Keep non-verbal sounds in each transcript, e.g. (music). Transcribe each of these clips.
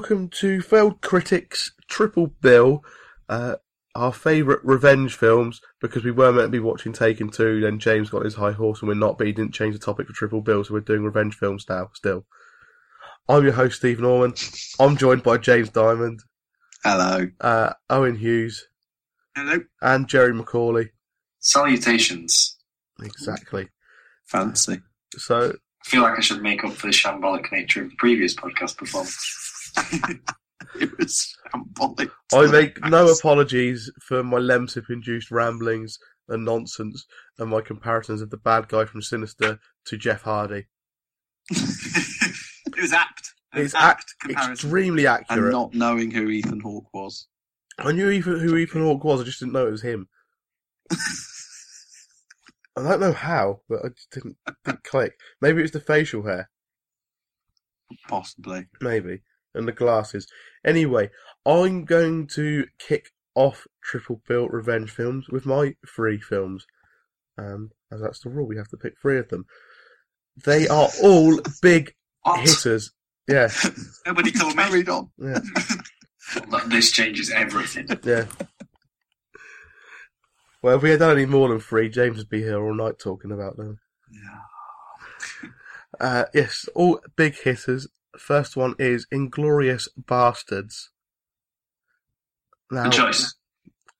Welcome to Failed Critics Triple Bill, uh, our favourite revenge films, because we were meant to be watching Taken 2, then James got his high horse and we're not, but he didn't change the topic for Triple Bill, so we're doing revenge films now, still. I'm your host, Steve Norman. I'm joined by James Diamond, Hello. uh, Owen Hughes, Hello. and Jerry McCauley. Salutations. Exactly. Fancy. So, I feel like I should make up for the shambolic nature of the previous podcast performance. (laughs) it was shambolic. I make no apologies for my Lemsip induced ramblings and nonsense and my comparisons of the bad guy from Sinister to Jeff Hardy. (laughs) it was apt. An It's apt comparison. extremely and accurate. not knowing who Ethan Hawke was. I knew even who Ethan Hawke was, I just didn't know it was him. (laughs) I don't know how, but I just didn't, didn't click. Maybe it was the facial hair, Possibly. maybe, and the glasses. Anyway, I'm going to kick off Triple Bill Revenge films with my three films. Um, as that's the rule, we have to pick three of them. They are all big What? hitters. Yeah, (laughs) Nobody told me. Carried on. yeah, (laughs) This changes everything. yeah. Well, if we had done any more than three, James would be here all night talking about them. Uh, yes, all big hitters. First one is Inglourious Basterds. Now, Good choice.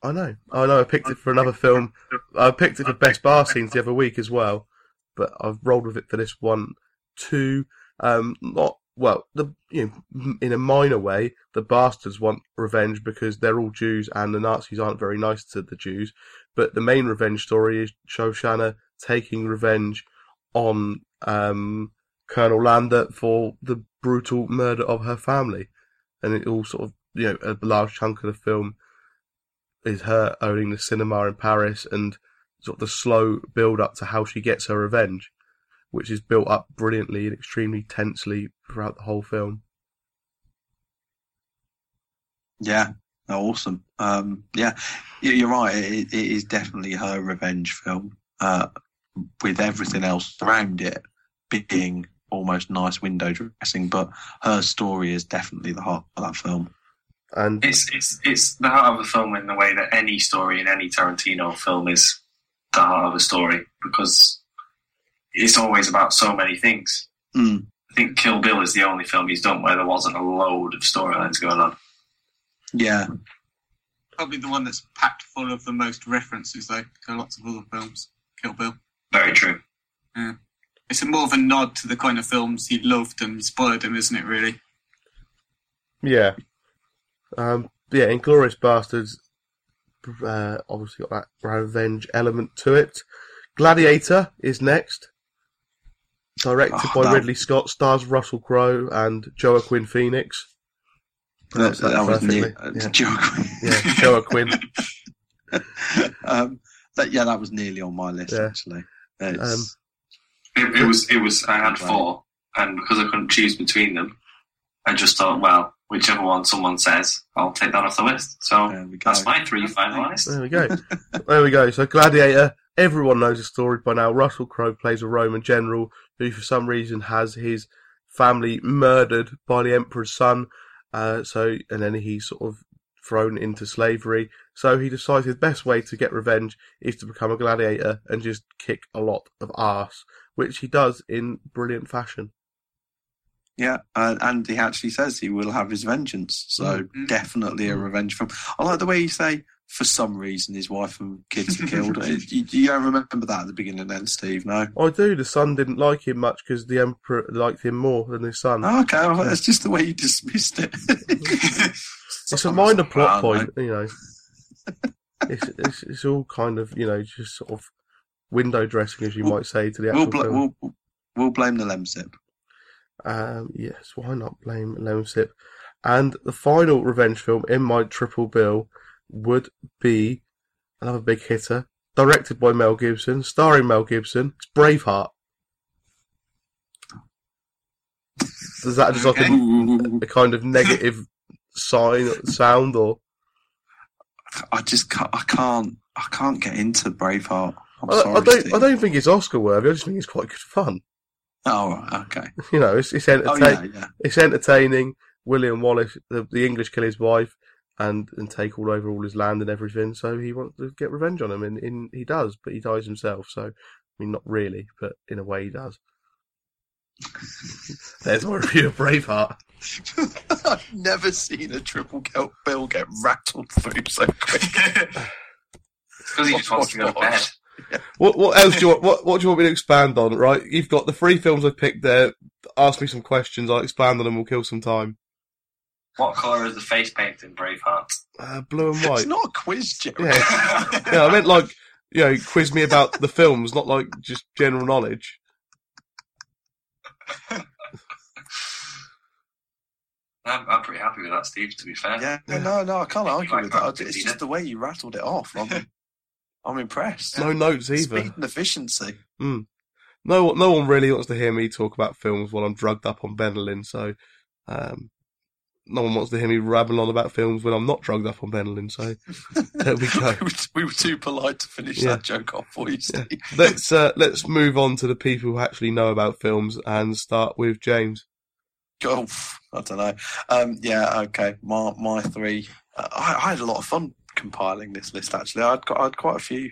I know, I know. I picked it for another film. I picked it for best bar scenes the other week as well, but I've rolled with it for this one too. Um, not well, the you know, in a minor way, the bastards want revenge because they're all Jews and the Nazis aren't very nice to the Jews. But the main revenge story is Shoshana taking revenge on um, Colonel Landa for the brutal murder of her family, and it all sort of you know a large chunk of the film is her owning the cinema in Paris and sort of the slow build up to how she gets her revenge, which is built up brilliantly and extremely tensely throughout the whole film. Yeah. Awesome. Um, yeah, You- you're right. It, it is definitely her revenge film, uh, with everything else around it being almost nice window dressing. But her story is definitely the heart of that film. And It's it's it's the heart of the film in the way that any story in any Tarantino film is the heart of a story because it's always about so many things. Mm. I think Kill Bill is the only film he's done where there wasn't a load of storylines going on. Yeah. Probably the one that's packed full of the most references, though, to lots of other films. Kill Bill. Very true. It's a more of a nod to the kind of films he loved and inspired him, isn't it, really? yeah, um, yeah, Inglourious Basterds uh, obviously got that revenge element to it. Gladiator is next. Directed Oh, by that- Ridley Scott, stars Russell Crowe and Joaquin Phoenix. That, Pronounced that was perfectly. near, uh, Yeah. joke. Yeah, Joaquin. (laughs) um, that, yeah, that was nearly on my list Yeah. actually. It's, Um, It, it was it was I had four, and because I couldn't choose between them, I just thought, well, whichever one someone says, I'll take that off the list. So that's my three finalised. There we go. there we go. So Gladiator, everyone knows the story by now. Russell Crowe plays a Roman general who, for some reason, has his family murdered by the emperor's son. Uh, so, and then he's sort of thrown into slavery. So he decides his best way to get revenge is to become a gladiator and just kick a lot of ass, which he does in brilliant fashion. Yeah, uh, and he actually says he will have his vengeance. So Mhm. definitely a revenge film. I like the way you say, for some reason, his wife and kids are killed. (laughs) You, you don't remember that at the beginning, then, Steve? No. I do. The son didn't like him much because the emperor liked him more than his son. Oh, okay, well, that's just the way you dismissed it. (laughs) it's a minor plot point, you know. it's, it's it's all kind of you know just sort of window dressing, as you We'll- might say, to the We'll, actual bl- film. we'll we'll blame the Lemsip. Um, yes, why not blame Lemsip? And the final revenge film in my triple bill would be another big hitter, directed by Mel Gibson, starring Mel Gibson. It's Braveheart. Does that just like a, a kind of negative (laughs) sign sound or? I just can't. I can't. I can't get into Braveheart. I'm I, sorry. I don't. Steve. I don't think it's Oscar worthy. I just think it's quite good fun. Oh, okay. (laughs) You know, it's it's, Oh, yeah, yeah. it's entertaining. William Wallace, the, the English, kill his wife and and take all over all his land and everything. So he wants to get revenge on him, and, and he does, but he dies himself. So I mean, not really, but in a way, he does. (laughs) There's my review of Braveheart. I've never seen a triple get- bill get rattled through so quick. (laughs) Because he just wants to go to bed. What what else do you want? What what do you want me to expand on? Right, you've got the three films I've picked there. Ask me some questions. I'll expand on them. We'll kill some time. What colour is the face paint in Braveheart? Uh, blue and white. It's not a quiz, Jerry. Yeah. (laughs) yeah, I meant like you know, quiz me about the films, not like just general knowledge. I'm, I'm pretty happy with that, Steve. To be fair. Yeah, no, no, I can't argue Like with that. that, It's just the way you rattled it off. (laughs) I'm, I'm impressed. No notes either. Speed and efficiency. No, no one really wants to hear me talk about films while I'm drugged up on Benylin. So, um, no one wants to hear me rabbling on about films when I'm not drugged up on Benylin. So, (laughs) there we go. we, were, we were too polite to finish Yeah. that joke off for you, Yeah. Let's uh, let's move on to the people who actually know about films and start with James. Oh, I don't know. Um, yeah, okay. My my three. Uh, I, I had a lot of fun compiling this list. Actually, I'd got I had quite a few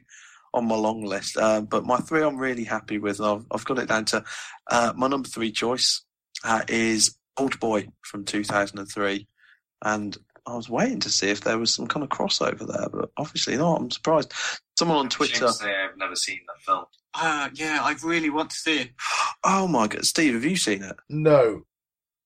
on my long list, um, but my three I'm really happy with. I've, I've got it down to uh, my number three choice uh, is Old Boy from 2003, and I was waiting to see if there was some kind of crossover there, but obviously not. I'm surprised. Someone on I'm Twitter. say I've never seen that film. Uh, yeah, I really want to see it. (gasps) Oh my god, Steve, have you seen it? No.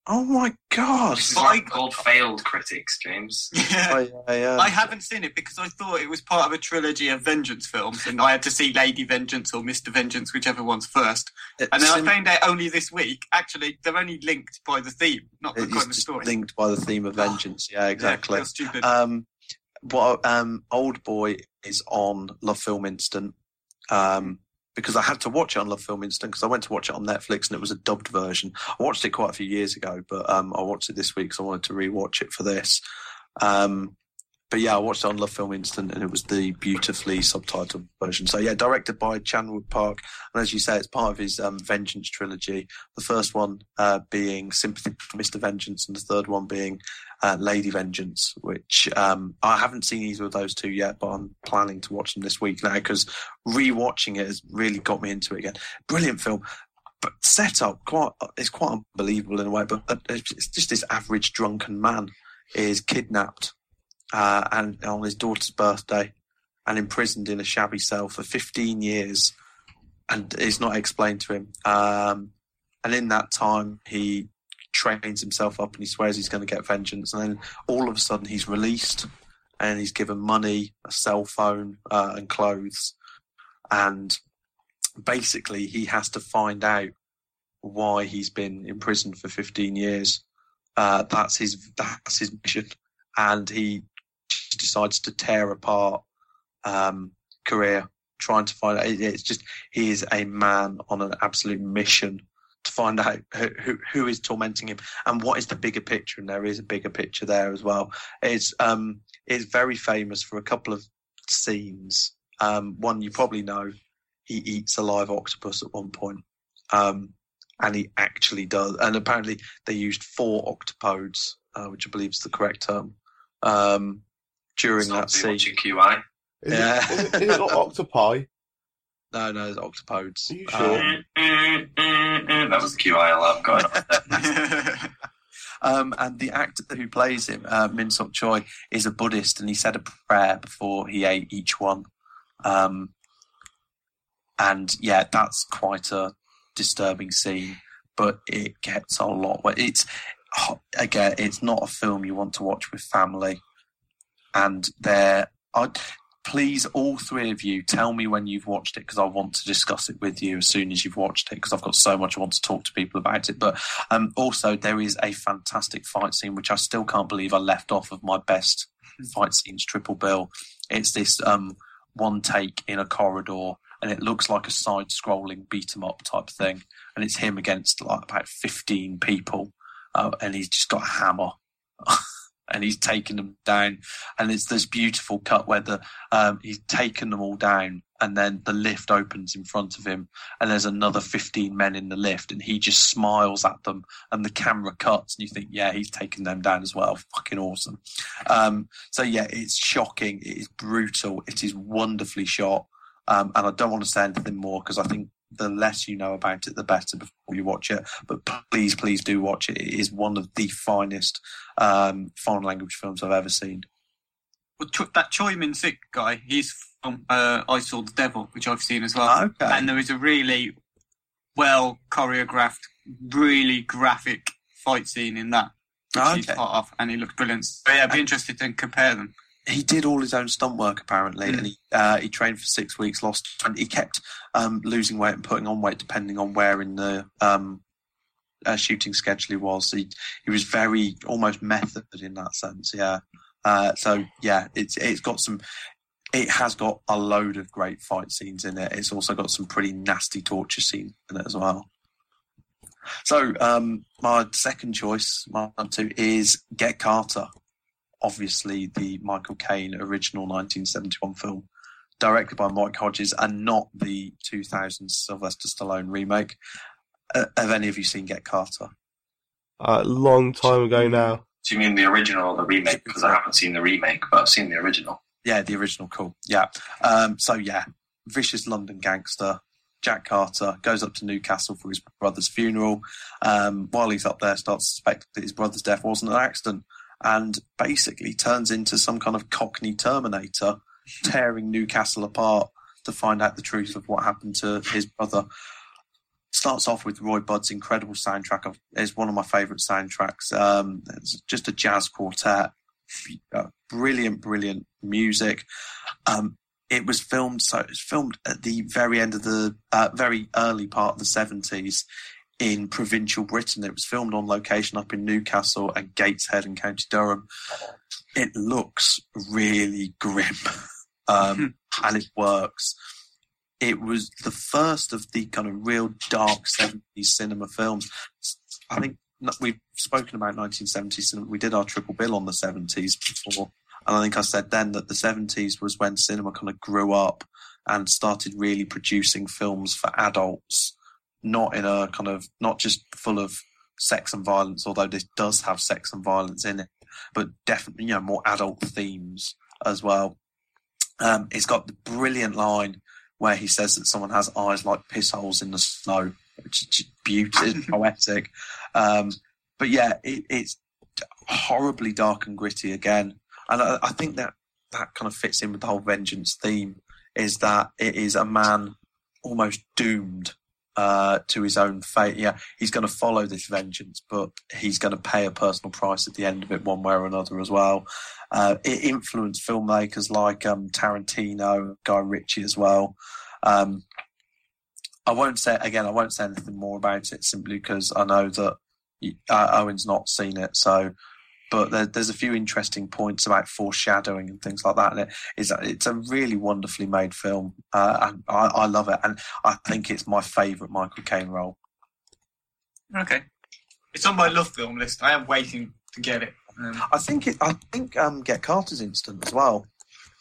Oh my god! This is But called failed critics, James. (laughs) Yeah. Oh, yeah, yeah. I haven't seen it because I thought it was part of a trilogy of Vengeance films, and I had to see Lady Vengeance or Mr. Vengeance, whichever one's first. And then Sim- I found out only this week, actually, they're only linked by the theme, not the It's kind of story. linked by the theme of vengeance. Yeah, Yeah, exactly. feel stupid. um, what um, Old Boy is on Love Film Instant. Um, because I had to watch it on Love Film Instant because I went to watch it on Netflix and it was a dubbed version. I watched it quite a few years ago, but um, I watched it this week because I wanted to rewatch it for this. Um, but yeah, I watched it on Love Film Instant and it was the beautifully subtitled version. So yeah, directed by Chanwook Park, and as you say, it's part of his um, Vengeance trilogy. The first one uh, being Sympathy for Mr. Vengeance, and the third one being uh, Lady Vengeance, which um, I haven't seen either of those two yet, but I'm planning to watch them this week now because rewatching it has really got me into it again. Brilliant film. But set up quite it's quite unbelievable in a way. But uh, it's just this average drunken man is kidnapped uh, and on his daughter's birthday and imprisoned in a shabby cell for 15 years, and it's not explained to him. Um, and in that time, he trains himself up and he swears he's going to get vengeance. And then all of a sudden, he's released and he's given money, a cell phone, uh, and clothes. And basically, he has to find out why he's been imprisoned for 15 years. Uh, that's his that's his mission, and he decides to tear apart um, career, trying to find out. It's just he is a man on an absolute mission to find out who, who, is tormenting him and what is the bigger picture. And there is a bigger picture there as well. It's um, it's very famous for a couple of scenes. Um, one you probably know, he eats a live octopus at one point. Um, and he actually does. And apparently, they used four octopodes, uh, which I believe is the correct term, um, during that me scene. watching QI. Is, Yeah. it, is, it, is it not (laughs) Octopi? No, no, it's octopodes. Are you sure? Um, that was the QILM going on. (laughs) Um, and the actor who plays him, uh, Min Suk Choi, is a Buddhist, and he said a prayer before he ate each one. Um, and yeah, that's quite a disturbing scene, but it gets a lot. Well, it's again, it's not a film you want to watch with family, and there. I please, all three of you, tell me when you've watched it because I want to discuss it with you as soon as you've watched it because I've got so much I want to talk to people about it. But um, also, there is a fantastic fight scene which I still can't believe I left off of my best (laughs) fight scenes triple bill. It's this um, one take in a corridor. And it looks like a side-scrolling beat 'em up type thing, and it's him against like about fifteen people, uh, and he's just got a hammer. (laughs) and he's taken them down. And it's this beautiful cut where the um, he's taken them all down, and then the lift opens in front of him, and there's another fifteen men in the lift, and he just smiles at them, and the camera cuts, and you think, yeah, he's taken them down as well. Fucking awesome. Um, so yeah, it's shocking. It is brutal. It is wonderfully shot. Um, and I don't want to say anything more because I think the less you know about it, the better before you watch it. But please, please do watch it. It is one of the finest um, foreign language films I've ever seen. Well, that Choi Min Sik guy, he's from uh, I Saw the Devil, which I've seen as well. Okay. And there is a really well choreographed, really graphic fight scene in that. Which he's Okay. part of, and he looked brilliant. So yeah, I'd be interested to compare them. He did all his own stunt work apparently, Mm. and he uh, he trained for six weeks, lost and he kept um, losing weight and putting on weight depending on where in the um, uh, shooting schedule he was. He he was very almost method in that sense, yeah. Uh, so yeah, it's it's got some. It has got a load of great fight scenes in it. It's also got some pretty nasty torture scenes in it as well. So um, my second choice, my number two, is Get Carter obviously the Michael Caine original 1971 film, directed by Mike Hodges, and not the 2000 Sylvester Stallone remake. Uh, have any of you seen Get Carter? A long time ago now. Do you mean the original or the remake? Because I haven't seen the remake, but I've seen the original. Yeah, the original. Cool. Yeah. Um, so yeah, vicious London gangster. Jack Carter goes up to Newcastle for his brother's funeral. Um, while he's up there, starts to suspect that his brother's death wasn't an accident, and basically turns into some kind of Cockney Terminator, (laughs) tearing Newcastle apart to find out the truth of what happened to his brother. Starts off with Roy Budd's incredible soundtrack. Of, it's one of my favourite soundtracks. Um, it's just a jazz quartet. Uh, brilliant, brilliant music. Um, it was filmed so it was filmed at the very end of the uh, very early part of the seventies in provincial Britain. It was filmed on location up in Newcastle and Gateshead in County Durham. It looks really grim, (laughs) um, and it works. It was the first of the kind of real dark seventies cinema films. I think we've spoken about 1970s cinema. We did our triple bill on the 70s before. And I think I said then that the 70s was when cinema kind of grew up and started really producing films for adults, not in a kind of, not just full of sex and violence, although this does have sex and violence in it, but definitely, you know, more adult themes as well. Um, it's got the brilliant line where he says that someone has eyes like piss holes in the snow, which is just beautiful, (laughs) poetic. Um, but yeah, it, it's horribly dark and gritty again. And I, I think that that kind of fits in with the whole vengeance theme is that it is a man almost doomed uh, to his own fate. Yeah, he's going to follow this vengeance, but he's going to pay a personal price at the end of it, one way or another, as well. Uh, it influenced filmmakers like um, Tarantino, Guy Ritchie as well. Um, I won't say again. I won't say anything more about it simply because I know that uh, Owen's not seen it. So, but there, there's a few interesting points about foreshadowing and things like that. And it is it's a really wonderfully made film, uh, and I, I love it. And I think it's my favourite Michael Caine role. Okay. It's on my love film list. I am waiting to get it. Um, I think it. I think um, Get Carter's instant as well.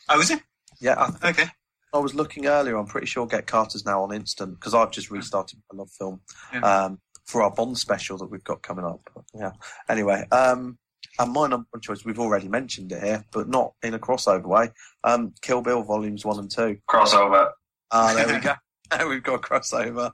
oh, is it? Yeah, I, Okay. I was looking earlier. I'm pretty sure Get Carter's now on instant because I've just restarted my love film Yeah. um, for our Bond special that we've got coming up. Yeah. Anyway, um, and my number one choice we've already mentioned it here, but not in a crossover way. Um, Kill Bill volumes one and two. Crossover. Ah, there we (laughs) go. (laughs) we've got a crossover.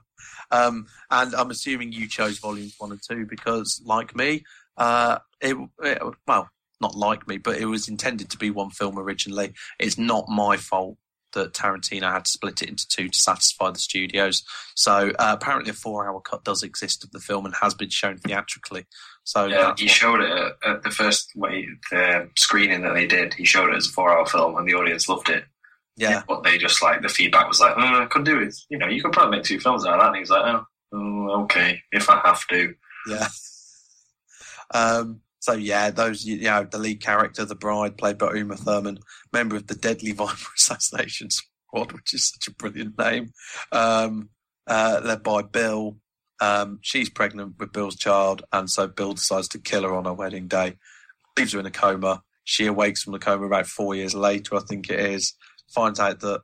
Um, and I'm assuming you chose volumes one and two because, like me, uh, it, it well, not like me, but it was intended to be one film originally. It's not my fault that Tarantino had to split it into two to satisfy the studios. So uh, apparently, a four-hour cut does exist of the film and has been shown theatrically. So Yeah, he showed it at, at the first way, the screening that they did. He showed it as a four-hour film, and the audience loved it. yeah, But they just like the feedback was like, oh, I couldn't do it. You know, you could probably make two films out of that. And he was like, oh, oh okay, if I have to. yeah. (laughs) Um, so yeah, those you know the lead character, the bride, played by Uma Thurman, member of the Deadly (laughs) Viper Assassination Squad, which is such a brilliant name, um, uh, led by Bill. Um, she's pregnant with Bill's child, and so Bill decides to kill her on her wedding day. Leaves her in a coma. She awakes from the coma about four years later, I think it is. Finds out that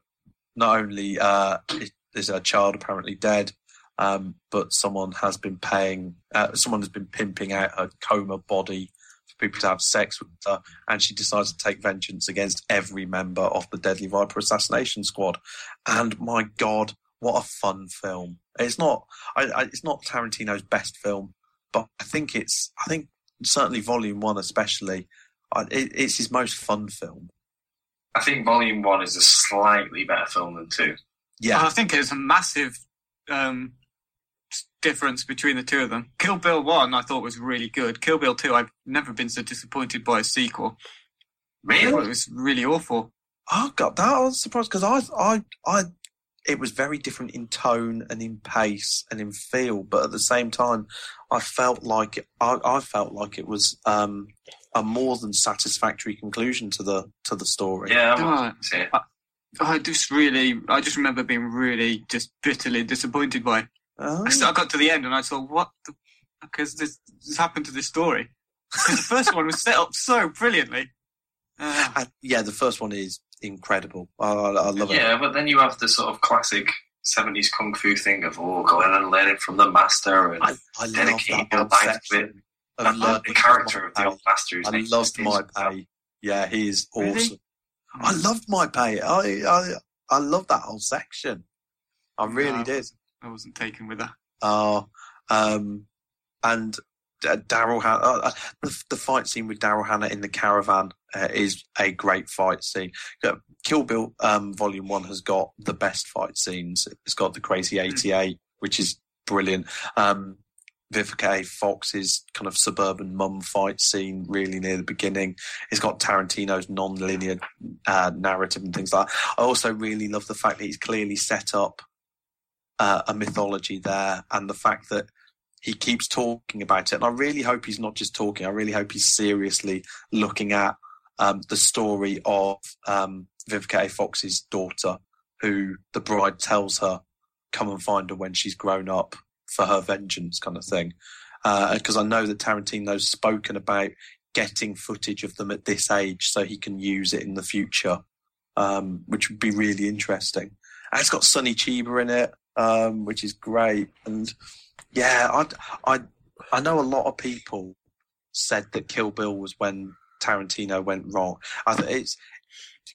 not only uh, is- is her child apparently dead, um, but someone has been paying, uh, someone has been pimping out her coma body for people to have sex with her, and she decides to take vengeance against every member of the Deadly Viper Assassination Squad. And my God, what a fun film! It's not, I, I, it's not Tarantino's best film, but I think it's, I think certainly Volume One, especially, I, it, it's his most fun film. I think Volume One is a slightly better film than two. Yeah, I think it's a massive um, s- difference between the two of them. Kill Bill 1 I thought was really good. Kill Bill 2, I've never been so disappointed by a sequel. I thought it was really awful. I got that. I was surprised because I, I, I, it was very different in tone and in pace and in feel, but at the same time, I felt like I, I felt like it was um, a more than satisfactory conclusion to the to the story. Yeah, I'm Ah. see it. I just really, I just remember being really just bitterly disappointed by it. Oh. I, st- I got to the end and I thought, what the fuck has this, this happened to this story? Because the first one was set up so brilliantly. Uh, And, yeah, the first one is incredible. I, I, I love it. Yeah, but then you have the sort of classic 70s kung fu thing of, oh, going and learning from the master and I, I dedicating your life to it. I And love the character of the old master. I loved my pay. Yeah, he is Really? awesome. I loved my pay. I, I, I love that whole section. I really No. did. I wasn't taken with that. Oh, um, and D- Daryl Hannah, uh, uh, the, the fight scene with Daryl Hannah in the caravan uh, is a great fight scene. Uh, Kill Bill um, Volume One has got the best fight scenes. It's got the Crazy Eighty Eight, which is brilliant. Um, Vivica A. Fox's kind of suburban mum fight scene, really near the beginning. It's got Tarantino's non-linear uh, narrative and things like that. I also really love the fact that he's clearly set up uh, a mythology there, and the fact that he keeps talking about it. And I really hope he's not just talking. I really hope he's seriously looking at um, the story of um, Vivica A. Fox's daughter, who the bride tells her, "Come and find her when she's grown up for her vengeance," kind of thing. Because I know that Tarantino's spoken about getting footage of them at this age so he can use it in the future, um, which would be really interesting. And it's got Sonny Chiba in it, um, which is great. And yeah, I, I, I know a lot of people said that Kill Bill was when Tarantino went wrong. I th- it's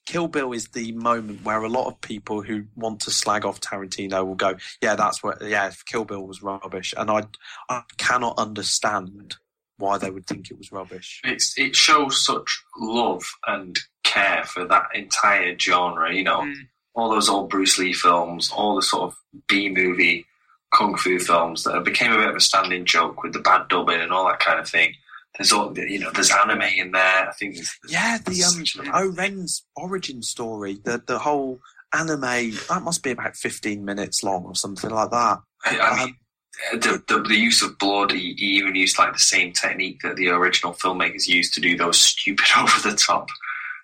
Kill Bill is the moment where a lot of people who want to slag off Tarantino will go, "Yeah, that's what. Yeah, Kill Bill was rubbish," and I, I cannot understand why they would think it was rubbish. It's, it shows such love and care for that entire genre, you know. Mm. All those old Bruce Lee films, all the sort of B movie kung fu films that became a bit of a standing joke with the bad dubbing and all that kind of thing. There's all, you know, there's anime in there. I think there's, Yeah, the um, Such a- O-Ren's origin story, the the whole anime that must be about fifteen minutes long or something like that. I, I mean, Um, the, the, the use of blood, he, he even used like the same technique that the original filmmakers used to do those stupid (laughs) over the top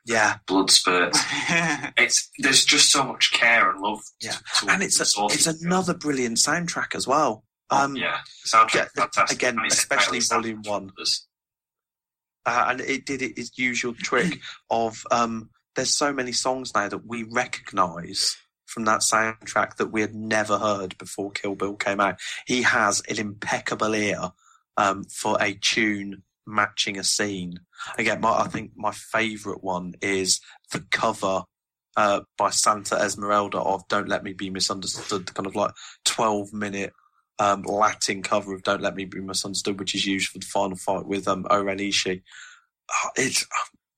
yeah, blood spurts. (laughs) It's there's just so much care and love. Yeah. to, and it's a, it's another brilliant soundtrack as well. film. Um, yeah, soundtrack yeah, fantastic. again, especially volume one. uh, and it did its usual trick (laughs) of um, there's so many songs now that we recognise from that soundtrack that we had never heard before Kill Bill came out. He has an impeccable ear um, for a tune matching a scene. Again, my, I think my favourite one is the cover uh, by Santa Esmeralda of "Don't Let Me Be Misunderstood," the kind of like twelve minute um, Latin cover of "Don't Let Me Be Misunderstood," which is used for the final fight with um, O-Ren Ishii. Oh, it's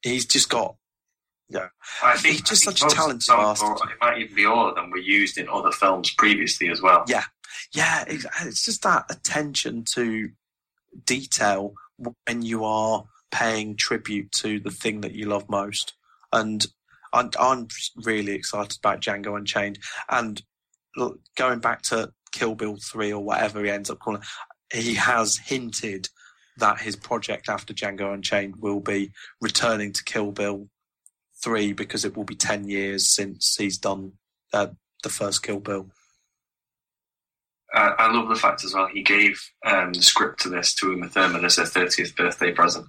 he's just got. Yeah, I think he's just think such a talented bastard. or it might even be all of them, were used in other films previously as well. Yeah, yeah, it's, it's just that attention to detail when you are paying tribute to the thing that you love most. And I'm, I'm really excited about Django Unchained. And going back to Kill Bill 3 or whatever he ends up calling it, he has hinted that his project after Django Unchained will be returning to Kill Bill 3 because it will be 10 years since he's done uh, the first Kill Bill. Uh, I love the fact as well he gave um, the script to this to Uma Thurman as her 30th birthday present.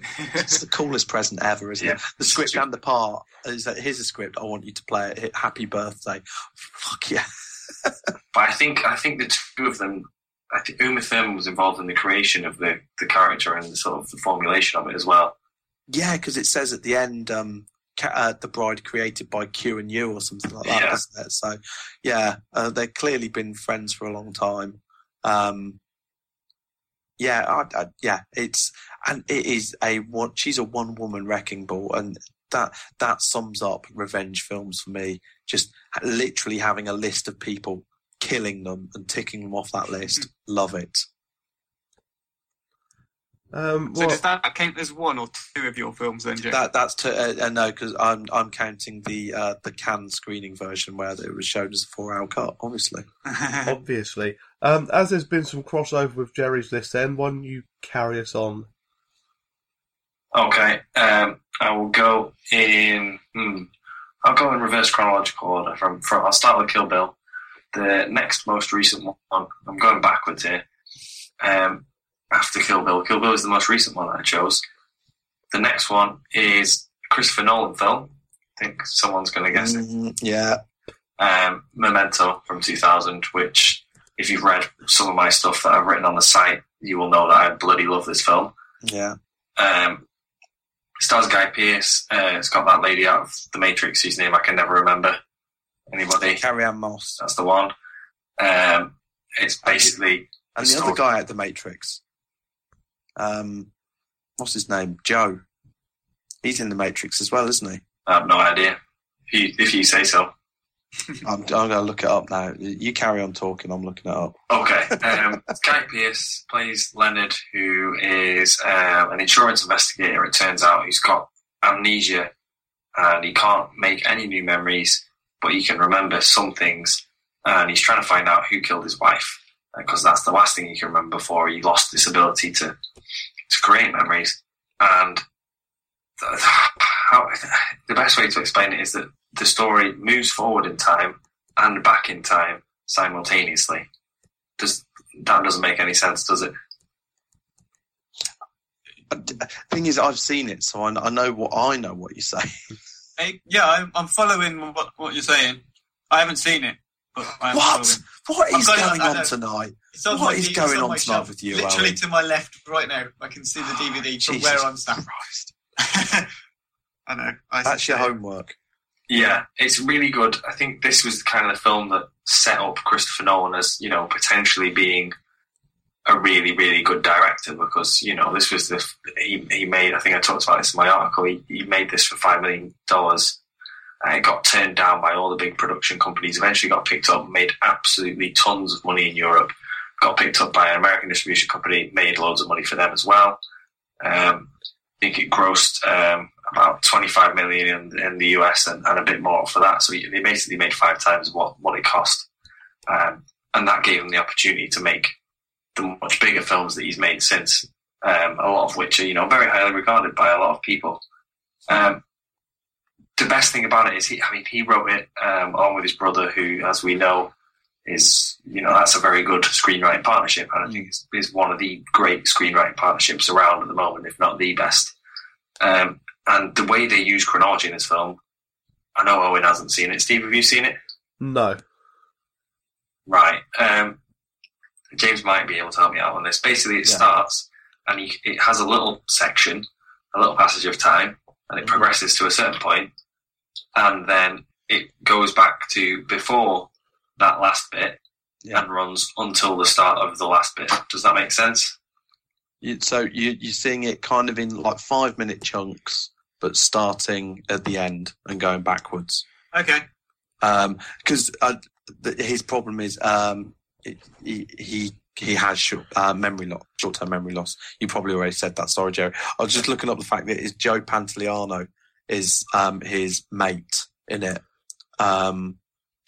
(laughs) it's the coolest present ever, isn't Yeah. it? The script and the part is that here's a script. I want you to play it. Happy birthday! Fuck yeah! (laughs) But I think I think the two of them, I think Uma Thurman was involved in the creation of the, the character and the sort of the formulation of it as well. Yeah, because it says at the end, um, ca- uh, the bride created by Q and U or something like that, Yeah. doesn't it? So, yeah, uh, they've clearly been friends for a long time. Um, yeah, I, I, yeah, it's and it is a one. She's a one woman wrecking ball, and that that sums up revenge films for me. Just literally having a list of people, killing them, and ticking them off that list. Love it. Um, So well, does that count as one or two of your films then, Jake? That that's to, uh, uh, no, because I'm I'm counting the uh, the Cannes screening version where it was shown as a four hour cut. Obviously, (laughs) obviously, um, as there's been some crossover with Jerry's list, then why don't you carry us on? Okay, um, I will go in. Hmm, I'll go in reverse chronological order. From, from I'll start with Kill Bill. The next most recent one. I'm going backwards here. Um, after Kill Bill, Kill Bill is the most recent one that I chose. The next one is Christopher Nolan film. I think someone's going to guess it. Mm, yeah, um, Memento from 2000, which, if you've read some of my stuff that I've written on the site, you will know that I bloody love this film. yeah. Um, stars Guy Pearce. Uh, it's got that lady out of The Matrix whose name I can never remember. Anybody? Carrie Ann Moss That's the one. Um, it's basically and the the other guy at the Matrix. Um, what's his name? Joe. He's in the Matrix as well, isn't he? I have no idea. If you, if you say so. (laughs) I'm, I'm going to look it up now. You carry on talking. I'm looking it up. Okay. (laughs) Um, Guy Pearce plays Leonard, who is um, an insurance investigator. It turns out he's got amnesia and he can't make any new memories, but he can remember some things. And he's trying to find out who killed his wife because that's the last thing he can remember before he lost this ability to to create memories. And the, how, the best way to explain it is that the story moves forward in time and back in time simultaneously. Does that doesn't make any sense, does it? Uh, uh, thing is, I've seen it, so I, I know what I know what you say. Hey, yeah, I'm, I'm following what, what you're saying. I haven't seen it, but I'm What? following. What I've is going I on tonight? It's on What my is D- going it's on tonight shelf, with you, Literally Owen? to my left right now. I can see the oh, DVD from Jesus where I'm sat. Christ. (laughs) I know. I That's your see. homework. Yeah, it's really good. I think this was kind of the film that set up Christopher Nolan as, you know, potentially being a really, really good director because, you know, this was the, he, he made, I think I talked about this in my article, he, he made this for $5 million. It got turned down by all the big production companies, eventually got picked up, made absolutely tons of money in Europe, got picked up by an American distribution company, made loads of money for them as well. Um, I think it grossed um, about 25 million in, in the US and, and a bit more for that. So they basically made five times what, what it cost. Um, and that gave him the opportunity to make the much bigger films that he's made since, um, a lot of which are, you know, very highly regarded by a lot of people. Um, the best thing about it is, he, I mean, he wrote it um, along with his brother, who, as we know, is, you know, that's a very good screenwriting partnership. And I think it's, it's one of the great screenwriting partnerships around at the moment, if not the best. Um, and the way they use chronology in this film, I know Owen hasn't seen it. Steve, have you seen it? No. Right. Um, James might be able to help me out on this. Basically, it Yeah. starts and he, it has a little section, a little passage of time, and it progresses to a certain point, and then it goes back to before that last bit Yeah. and runs until the start of the last bit. Does that make sense? You, so you, you're seeing it kind of in like five minute chunks, but starting at the end and going backwards. Okay. Because uh, his problem is um, it, he he he has short, uh, memory loss, short term memory loss. You probably already said that. Sorry, Jerry. I was just looking up the fact that is Joe Pantoliano is um, his mate in it, um,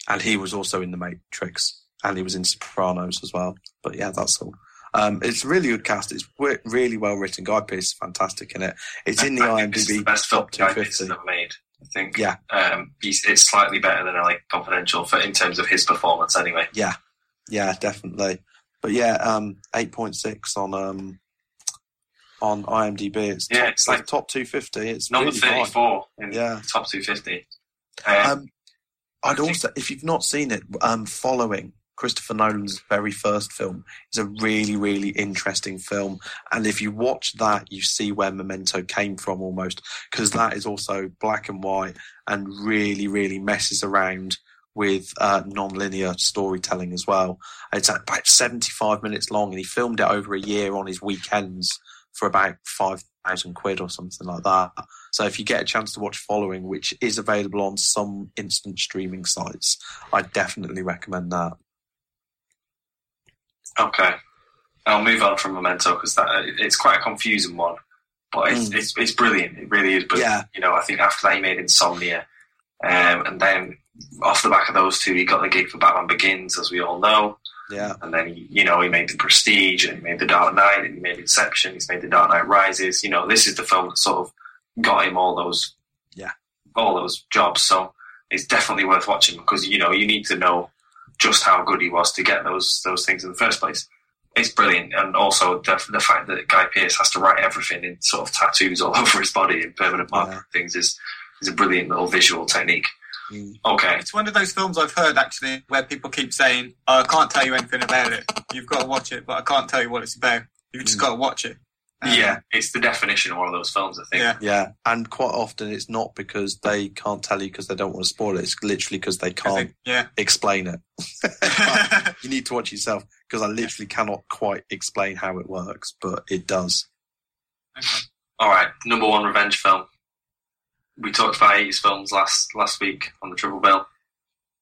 and he was also in the Matrix, and he was in Sopranos as well. But yeah, that's all. Um, it's a really good cast. It's wi- really well written. Guy Pearce is fantastic in it. It's in the I think this is IMDb the best film top Pearce 250. made. I think. Yeah. Um, he's, it's slightly better than LA Confidential for in terms of his performance, anyway. Yeah, yeah, definitely. But yeah, um, eight point six on um on IMDb. It's Yeah, top, it's like- top two fifty. It's Number really high. thirty-four in Yeah. top two fifty. Um, Um, I'd also, if you've not seen it, um, following Christopher Nolan's very first film is a really, really interesting film. And if you watch that, you see where Memento came from almost, because that is also black and white and really, really messes around with uh, non-linear storytelling as well. It's about 75 minutes long and he filmed it over a year on his weekends for about 5,000 quid or something like that. So if you get a chance to watch Following, which is available on some instant streaming sites, I definitely recommend that. Okay, I'll move on from Memento because that it's quite a confusing one, but it's Mm. it's, it's brilliant. It really is But Yeah. You know, I think after that he made Insomnia, um, and then off the back of those two, he got the gig for Batman Begins, as we all know. Yeah, And then he, you know, he made The Prestige, and he made The Dark Knight, and he made Inception. He's made The Dark Knight Rises. You know, this is the film that sort of got him all those, Yeah. all those jobs. So it's definitely worth watching because you know you need to know just how good he was to get those those things in the first place. It's brilliant, and also the, the fact that Guy Pearce has to write everything in sort of tattoos all (laughs) over his body and permanent marker Yeah. things is is a brilliant little visual technique. Mm. Okay, It's one of those films I've heard actually where people keep saying, oh, "I can't tell you anything about it. You've got to watch it, but I can't tell you what it's about. You've just got to watch it." Um, yeah, it's the definition of one of those films. I think. yeah. yeah. And quite often it's not because they can't tell you because they don't want to spoil it. It's literally because they can't think- yeah. explain it. (laughs) you need to watch yourself because I literally cannot quite explain how it works, but it does. All right, number one revenge film. We talked about 80s films last last week on the Triple Bill.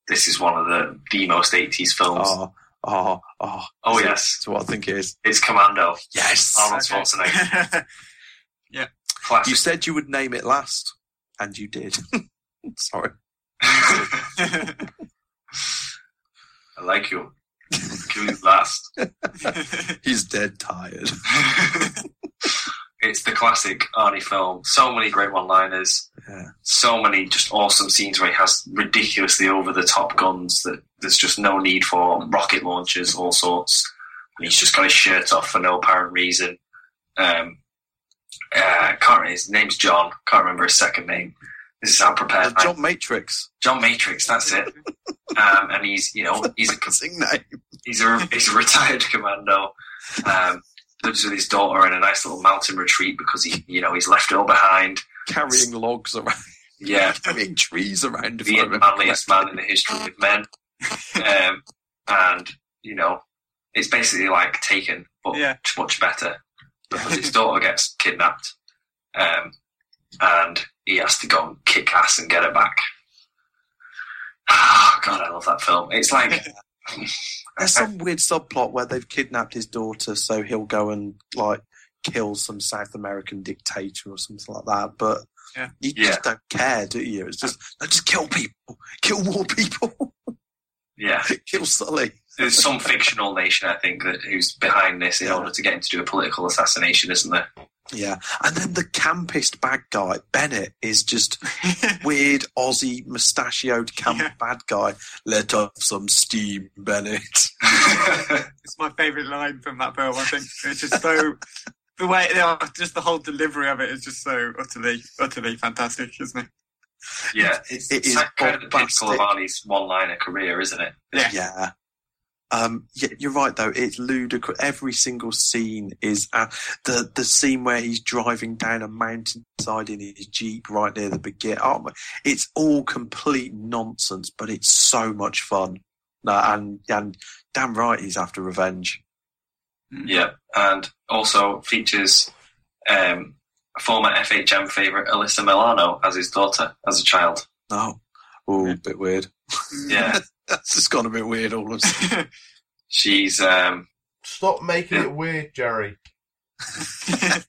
This is one of the the most 80s films. Oh, oh, oh. Oh, Is yes. That's what I think it is. It's Commando. Yes. Arnold Okay. Schwarzenegger. (laughs) yeah. Classic. You said you would name it last, and you did. (laughs) Sorry. (laughs) I like you. Kill last. He's dead tired. It's the classic Arnie film. So many great one-liners. Yeah. So many just awesome scenes where he has ridiculously over-the-top guns that there's just no need for. Rocket launchers, all sorts. And he's just got his shirt off for no apparent reason. Um, uh, can't remember, his name's John. Can't remember his second name. This is how prepared. Uh, I- John Matrix. John Matrix. That's it. Um, and he's, you know, he's a (laughs) name. he's a he's a retired commando. Um, lives with his daughter in a nice little mountain retreat because he, you know, he's left it all behind. Carrying logs around, Yeah, (laughs) carrying trees around. the manliest man in the history of men. (laughs) Um, and you know, it's basically like Taken, but Yeah. much, much better because his (laughs) daughter gets kidnapped, um, and he has to go and kick ass and get her back. Ah, (sighs) God, I love that film. It's like There's some weird subplot where they've kidnapped his daughter, so he'll go and like kill some South American dictator or something like that. But Yeah. you Yeah. just don't care, do you? It's just no, just kill people, kill more people, yeah. (laughs) kill Sully. There's some fictional nation, I think, that who's behind this in Yeah. order to get him to do a political assassination, isn't there? Yeah, and then the campest bad guy Bennett is just (laughs) weird Aussie mustachioed camp Yeah. bad guy. Let off some steam, Bennett. (laughs) it's my favourite line from that film. I think it's just so the way, yeah, just the whole delivery of it is just so utterly, utterly fantastic, isn't it? yeah, it's, It it's is that kind of the pinnacle of. Arnie's one-liner career, isn't it? Yeah. yeah, Um, yeah, you're right though. It's ludicrous. Every single scene is uh, the the scene where he's driving down a mountainside in his jeep right near the beginning. Oh, it's all complete nonsense, but it's so much fun. No, and and damn right he's after revenge. Yeah, and also features um, former FHM favourite Alyssa Milano as his daughter as a child. Oh, oh, a bit weird. Yeah, (laughs) That's just gone a bit weird all of a sudden. (laughs) she's um, Stop making Yeah. it weird, Jerry. (laughs)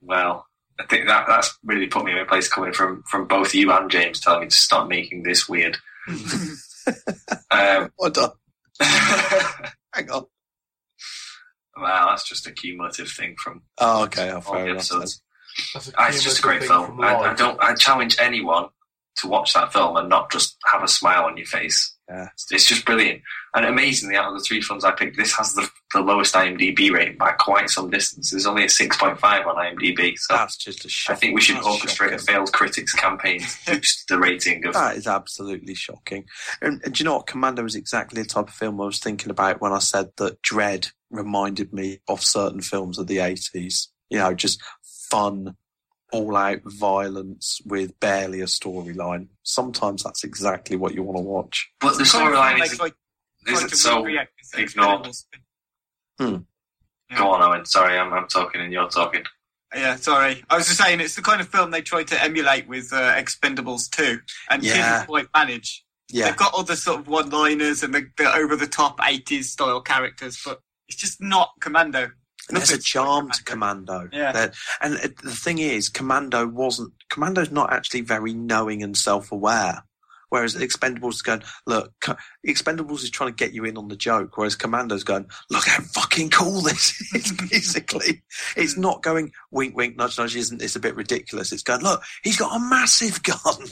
well. I think that that's really put me in a place coming from from both you and James telling me to stop making this weird. um, Well done. Hang on. well, that's just a cumulative thing from Oh, okay. Oh, all fair the enough. then. episodes. That's a Ah, It's just a great film. I, I don't. I challenge anyone to watch that film and not just have a smile on your face. Yeah. It's, just brilliant. And amazingly, out of the three films I picked, this has the, the lowest IMDb rating by quite some distance. There's only a 6.5 on IMDb. So That's just a I shock. think we should that's orchestrate a failed critics campaign to boost the rating of. That is absolutely shocking. And, and do you know what? Commando is exactly the type of film I was thinking about when I said that Dread reminded me of certain films of the 80s. You know, just fun, all out violence with barely a storyline. Sometimes that's exactly what you want to watch. But the storyline is, like, isn't so. ignored. ignored. Go on, Owen. Sorry, I'm, I'm talking and you're talking. Yeah, sorry. I was just saying it's the kind of film they tried to emulate with uh, Expendables 2 and Yeah. didn't quite manage. Yeah. They've got all the sort of one-liners and the, the over-the-top 80s style characters, but it's just not Commando. There's a charm to Commando. Yeah. And the thing is, Commando wasn't. Commando's not actually very knowing and self-aware. Whereas Expendables is going, look, Expendables is trying to get you in on the joke, whereas Commando's going, look how fucking cool this (laughs) is. (laughs) Basically, it's not going wink, wink, nudge, nudge. Isn't this a bit ridiculous? It's going, look, he's got a massive gun.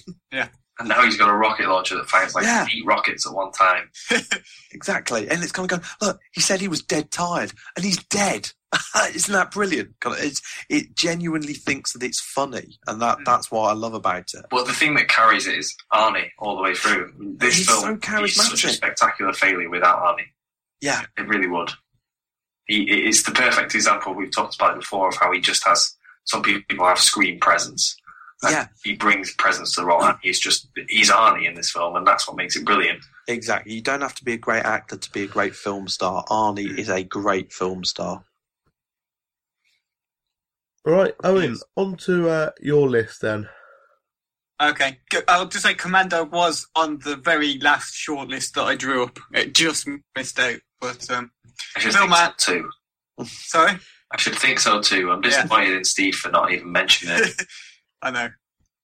And now he's got a rocket launcher that fires like Yeah. eight rockets at one time. (laughs) Exactly. And it's kind of going, look, he said he was dead tired and he's dead. (laughs) Isn't that brilliant? It's, it genuinely thinks that it's funny. And that, hmm. that's what I love about it. Well, the thing that carries it is Arnie all the way through. This He's film so is such a spectacular failure without Arnie. Yeah. It really would. He, it's the perfect example. We've talked about before of how he just has. Some people have screen presence. And Yeah. He brings presence to the role. And he's just he's Arnie in this film, and that's what makes it brilliant. Exactly. You don't have to be a great actor to be a great film star. Arnie is a great film star. Right, Owen, on to uh, your list then. Okay, I'll just say Commando was on the very last shortlist that I drew up. It just missed out, but um, I should Film think so too. sorry. I should think so too. I'm Yeah. disappointed in Steve for not even mentioning it. (laughs) I know.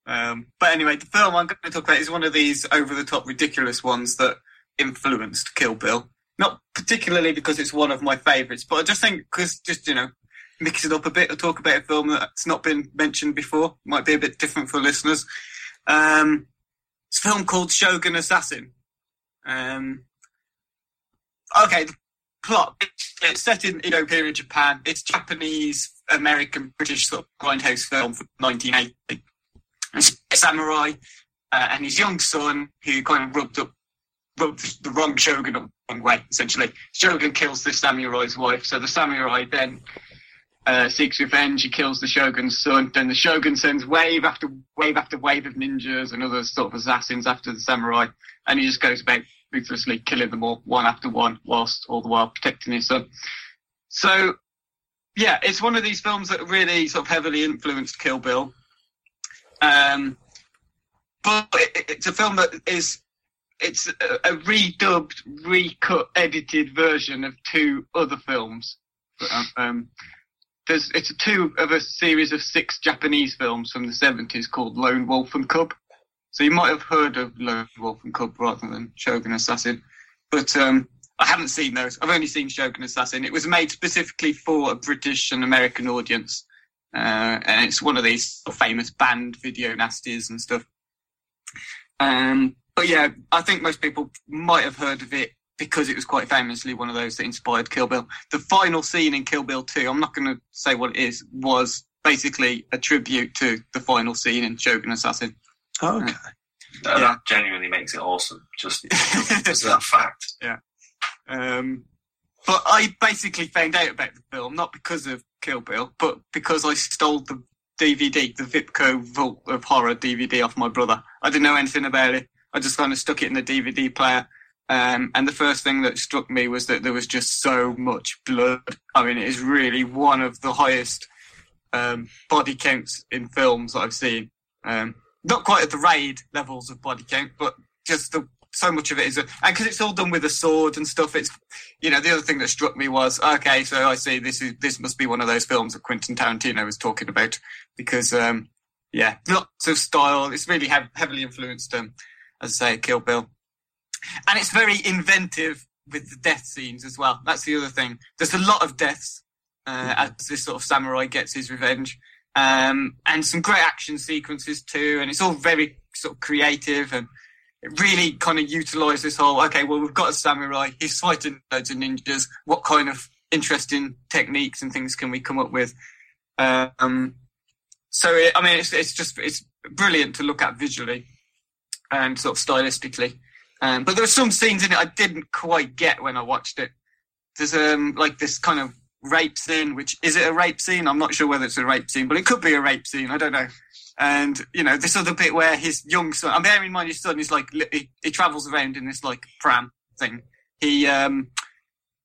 Um, but anyway, the film I'm going to talk about is one of these over-the-top ridiculous ones that influenced Kill Bill. Not particularly because it's one of my favourites, but I just think because just you know mix it up a bit or talk about a film that's not been mentioned before might be a bit different for listeners. Um, it's a film called Shogun Assassin. Um, okay, the plot it's set in Edo period Japan. It's Japanese, American, British sort of grindhouse film from 1980. It's a samurai uh, and his young son who kind of rubbed up rubbed the wrong shogun up the wrong way. Essentially, shogun kills the samurai's wife, so the samurai then uh, seeks revenge. He kills the shogun's son. Then the shogun sends wave after wave after wave of ninjas and other sort of assassins after the samurai, and he just goes about ruthlessly killing them all one after one, whilst all the while protecting his son. So, yeah, it's one of these films that really sort of heavily influenced Kill Bill. Um, but it, it's a film that is it's a, a redubbed, recut, edited version of two other films. Um, there's it's a two of a series of six Japanese films from the seventies called Lone Wolf and Cub. So you might have heard of Lone Wolf and Cub rather than Shogun Assassin, but um, I haven't seen those. I've only seen Shogun Assassin. It was made specifically for a British and American audience, uh, and it's one of these famous banned video nasties and stuff. Um, but yeah, I think most people might have heard of it because it was quite famously one of those that inspired Kill Bill. The final scene in Kill Bill 2, I'm not going to say what it is, was basically a tribute to the final scene in Shogun Assassin. Okay. That, Yeah. that genuinely makes it awesome. Just just that fact. (laughs) Um, but I basically found out about the film not because of Kill Bill, but because I stole the DVD, the Vipco Vault of Horror DVD off my brother. I didn't know anything about it. I just kind of stuck it in the DVD player. Um, and the first thing that struck me was that there was just so much blood. I mean, it is really one of the highest um, body counts in films that I've seen. Um, not quite at the raid levels of body count, but just the so much of it is, and because it's all done with a sword and stuff. It's, you know, the other thing that struck me was, okay, so I see this is this must be one of those films that Quentin Tarantino was talking about because, um, yeah, lots of style. It's really hev- heavily influenced, um, as I say, Kill Bill, and it's very inventive with the death scenes as well. That's the other thing. There's a lot of deaths uh, as this sort of samurai gets his revenge. Um, and some great action sequences too, and it's all very sort of creative and really kind of utilised this whole okay, well we've got a samurai, he's fighting loads of ninjas. What kind of interesting techniques and things can we come up with? Um, so it, I mean, it's it's just it's brilliant to look at visually and sort of stylistically. Um, but there are some scenes in it I didn't quite get when I watched it. There's um like this kind of rape scene, which is it a rape scene? I'm not sure whether it's a rape scene, but it could be a rape scene. I don't know. And you know, this other bit where his young son, I'm bearing in mind his son is like he, he travels around in this like pram thing. He um,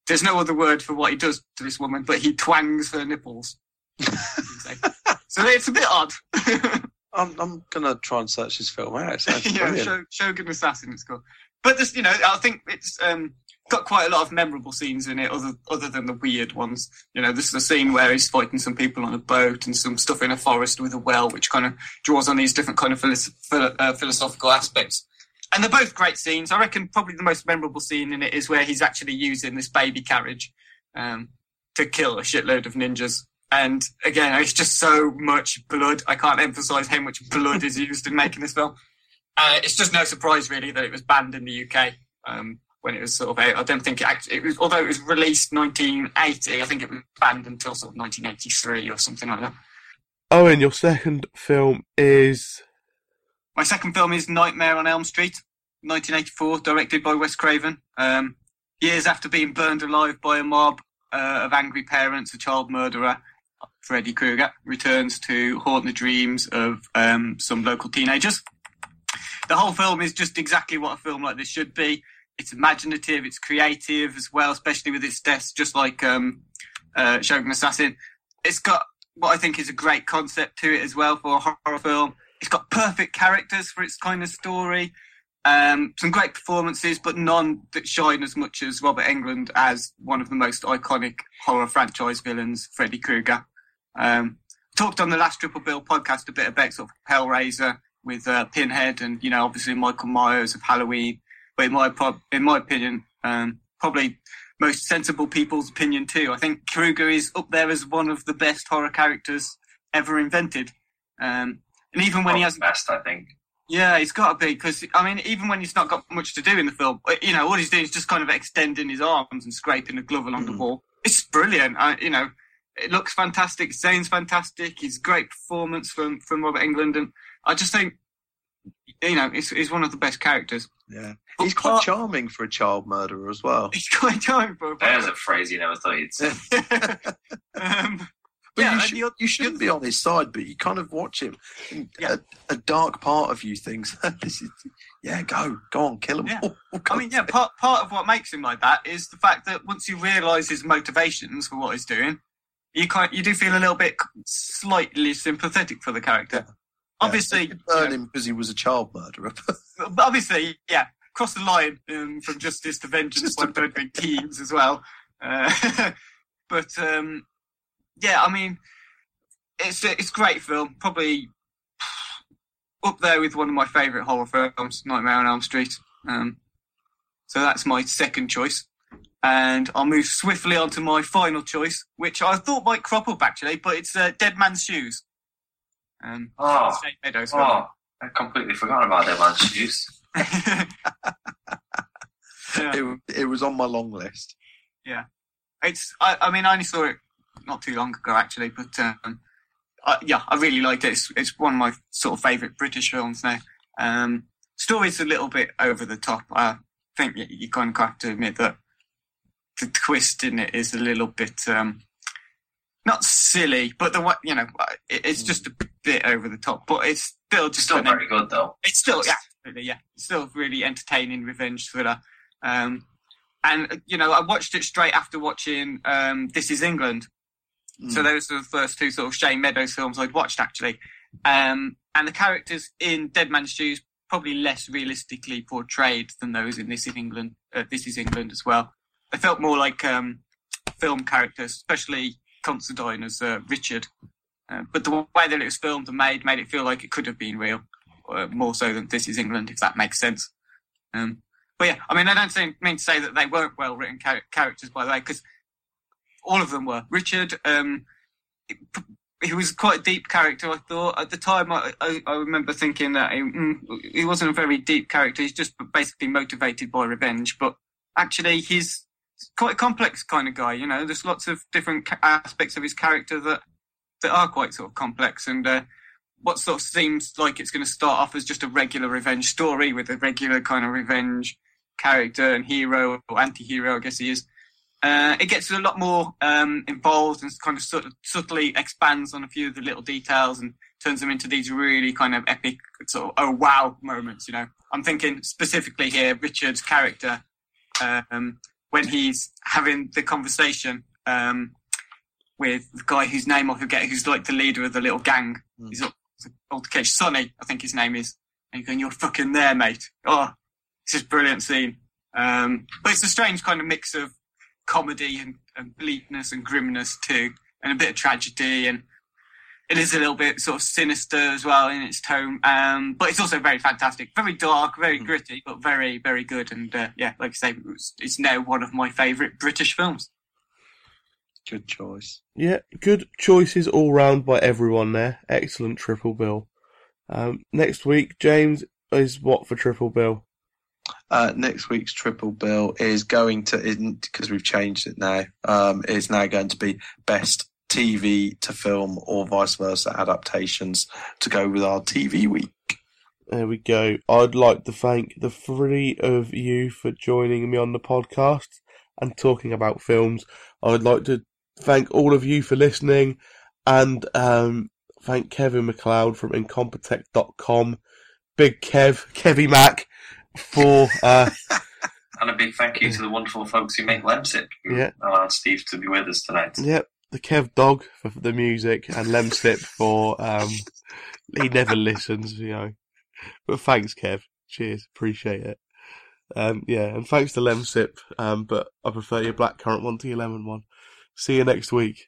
there's no other word for what he does to this woman, but he twangs her nipples. (laughs) so it's a bit odd. (laughs) I'm, I'm gonna try and search this film out. yeah, Shogun Assassin, it's called. But this, you know, I think it's um, got quite a lot of memorable scenes in it, other other than the weird ones. You know, this is a scene where he's fighting some people on a boat and some stuff in a forest with a well, which kind of draws on these different kind of uh, philosophical aspects. And they're both great scenes. I reckon probably the most memorable scene in it is where he's actually using this baby carriage um, to kill a shitload of ninjas. And again, it's just so much blood. I can't emphasize how much blood is used in making this film. Uh, it's just no surprise, really, that it was banned in the UK. Um, when it was sort of out. I don't think it actually, it was, although it was released 1980, I think it was banned until sort of 1983 or something like that. Owen, your second film is. My second film is Nightmare on Elm Street, 1984, directed by Wes Craven. Um, years after being burned alive by a mob uh, of angry parents, a child murderer, Freddy Krueger, returns to haunt the dreams of um, some local teenagers. The whole film is just exactly what a film like this should be it's imaginative, it's creative as well, especially with its deaths, just like um, uh, Shogun Assassin. It's got what I think is a great concept to it as well for a horror film. It's got perfect characters for its kind of story. Um, some great performances, but none that shine as much as Robert Englund as one of the most iconic horror franchise villains, Freddy Krueger. Um, talked on the last Triple Bill podcast a bit about sort of Hellraiser with uh, Pinhead and, you know, obviously Michael Myers of Halloween but in my in my opinion, um, probably most sensible people's opinion too. I think Krueger is up there as one of the best horror characters ever invented. Um, and even when he has best, I think. Yeah, he's got to be because I mean, even when he's not got much to do in the film, uh, you know, all he's doing is just kind of extending his arms and scraping a glove along mm. the wall. It's brilliant. I, you know, it looks fantastic. Zane's fantastic. He's great performance from from Robert Englund, and I just think, you know, he's, he's one of the best characters. Yeah, he's quite charming for a child murderer as well. He's quite charming for a. There's a phrase you never thought you'd say. (laughs) um, but yeah, you, should, you shouldn't be on his side, but you kind of watch him. Yeah. A, a, dark part of you thinks, (laughs) "This is, yeah, go, go on, kill him." Yeah. (laughs) I mean, yeah, part part of what makes him like that is the fact that once you realise his motivations for what he's doing, you kind you do feel a little bit slightly sympathetic for the character. Obviously, burn him because he was a child murderer. (laughs) but obviously, yeah, cross the line um, from justice to vengeance Just by murdering (laughs) teens as well. Uh, (laughs) but um, yeah, I mean, it's a, it's a great film. Probably up there with one of my favourite horror films, Nightmare on Elm Street. Um, so that's my second choice. And I'll move swiftly on to my final choice, which I thought might crop up actually, but it's uh, Dead Man's Shoes. Um, oh, Meadows, oh I completely forgot about Dead Man's Shoes. (laughs) yeah. it, it was on my long list. Yeah, it's. I, I mean, I only saw it not too long ago, actually, but um, I, yeah, I really liked it. It's, it's one of my sort of favourite British films now. Um, story's a little bit over the top. I think you, you kind of have to admit that the twist in it is a little bit um, not silly, but the what you know, it, it's just a bit over the top. But it's still just still very good though. It's still yeah, really, yeah, it's still really entertaining revenge thriller. Um, and you know, I watched it straight after watching um, This Is England. Mm. So those are the first two sort of Shane Meadows films I'd watched actually. Um, and the characters in Dead Man's Shoes probably less realistically portrayed than those in This Is England. Uh, this Is England as well. They felt more like um, film characters, especially Considine as uh, Richard. Uh, but the way that it was filmed and made made it feel like it could have been real, uh, more so than This Is England, if that makes sense. Um, but yeah, I mean, I don't mean to say that they weren't well written char- characters, by the way, because all of them were. Richard, um, he was quite a deep character. I thought at the time. I, I, I remember thinking that he, mm, he, wasn't a very deep character. He's just basically motivated by revenge. But actually, he's quite a complex kind of guy. You know, there's lots of different aspects of his character that that are quite sort of complex. And uh, what sort of seems like it's going to start off as just a regular revenge story with a regular kind of revenge character and hero or anti-hero, I guess he is. Uh, it gets a lot more um, involved and kind of sort of subtly expands on a few of the little details and turns them into these really kind of epic sort of oh wow moments. You know, I'm thinking specifically here Richard's character um, when he's having the conversation um, with the guy whose name I forget, who's like the leader of the little gang. Mm. He's altercation, Sonny, I think his name is. And you're going, "You're fucking there, mate." Oh, this is brilliant scene. Um, but it's a strange kind of mix of comedy and, and bleakness and grimness too, and a bit of tragedy, and it is a little bit sort of sinister as well in its tone. Um, but it's also very fantastic, very dark, very hmm. gritty, but very, very good. And uh, yeah, like I say, it's, it's now one of my favourite British films. Good choice. Yeah, good choices all round by everyone there. Excellent triple bill. Um, next week, James is what for triple bill? Uh, next week's triple bill is going to because we've changed it now. Um, is now going to be best TV to film or vice versa adaptations to go with our TV week. There we go. I'd like to thank the three of you for joining me on the podcast and talking about films. I'd like to thank all of you for listening and um, thank Kevin MacLeod from Incompetech.com. Big Kev, (laughs) Kevy Mac, for. Uh, (laughs) and a big thank you to the wonderful folks who make Lemsip, who yeah. allowed Steve to be with us tonight. Yep, the Kev Dog for the music and Lemsip for. Um, he never listens, you know. But thanks, Kev. Cheers, appreciate it. Um, yeah, and thanks to Lemsip, um, but I prefer your blackcurrant one to your lemon one. See you next week.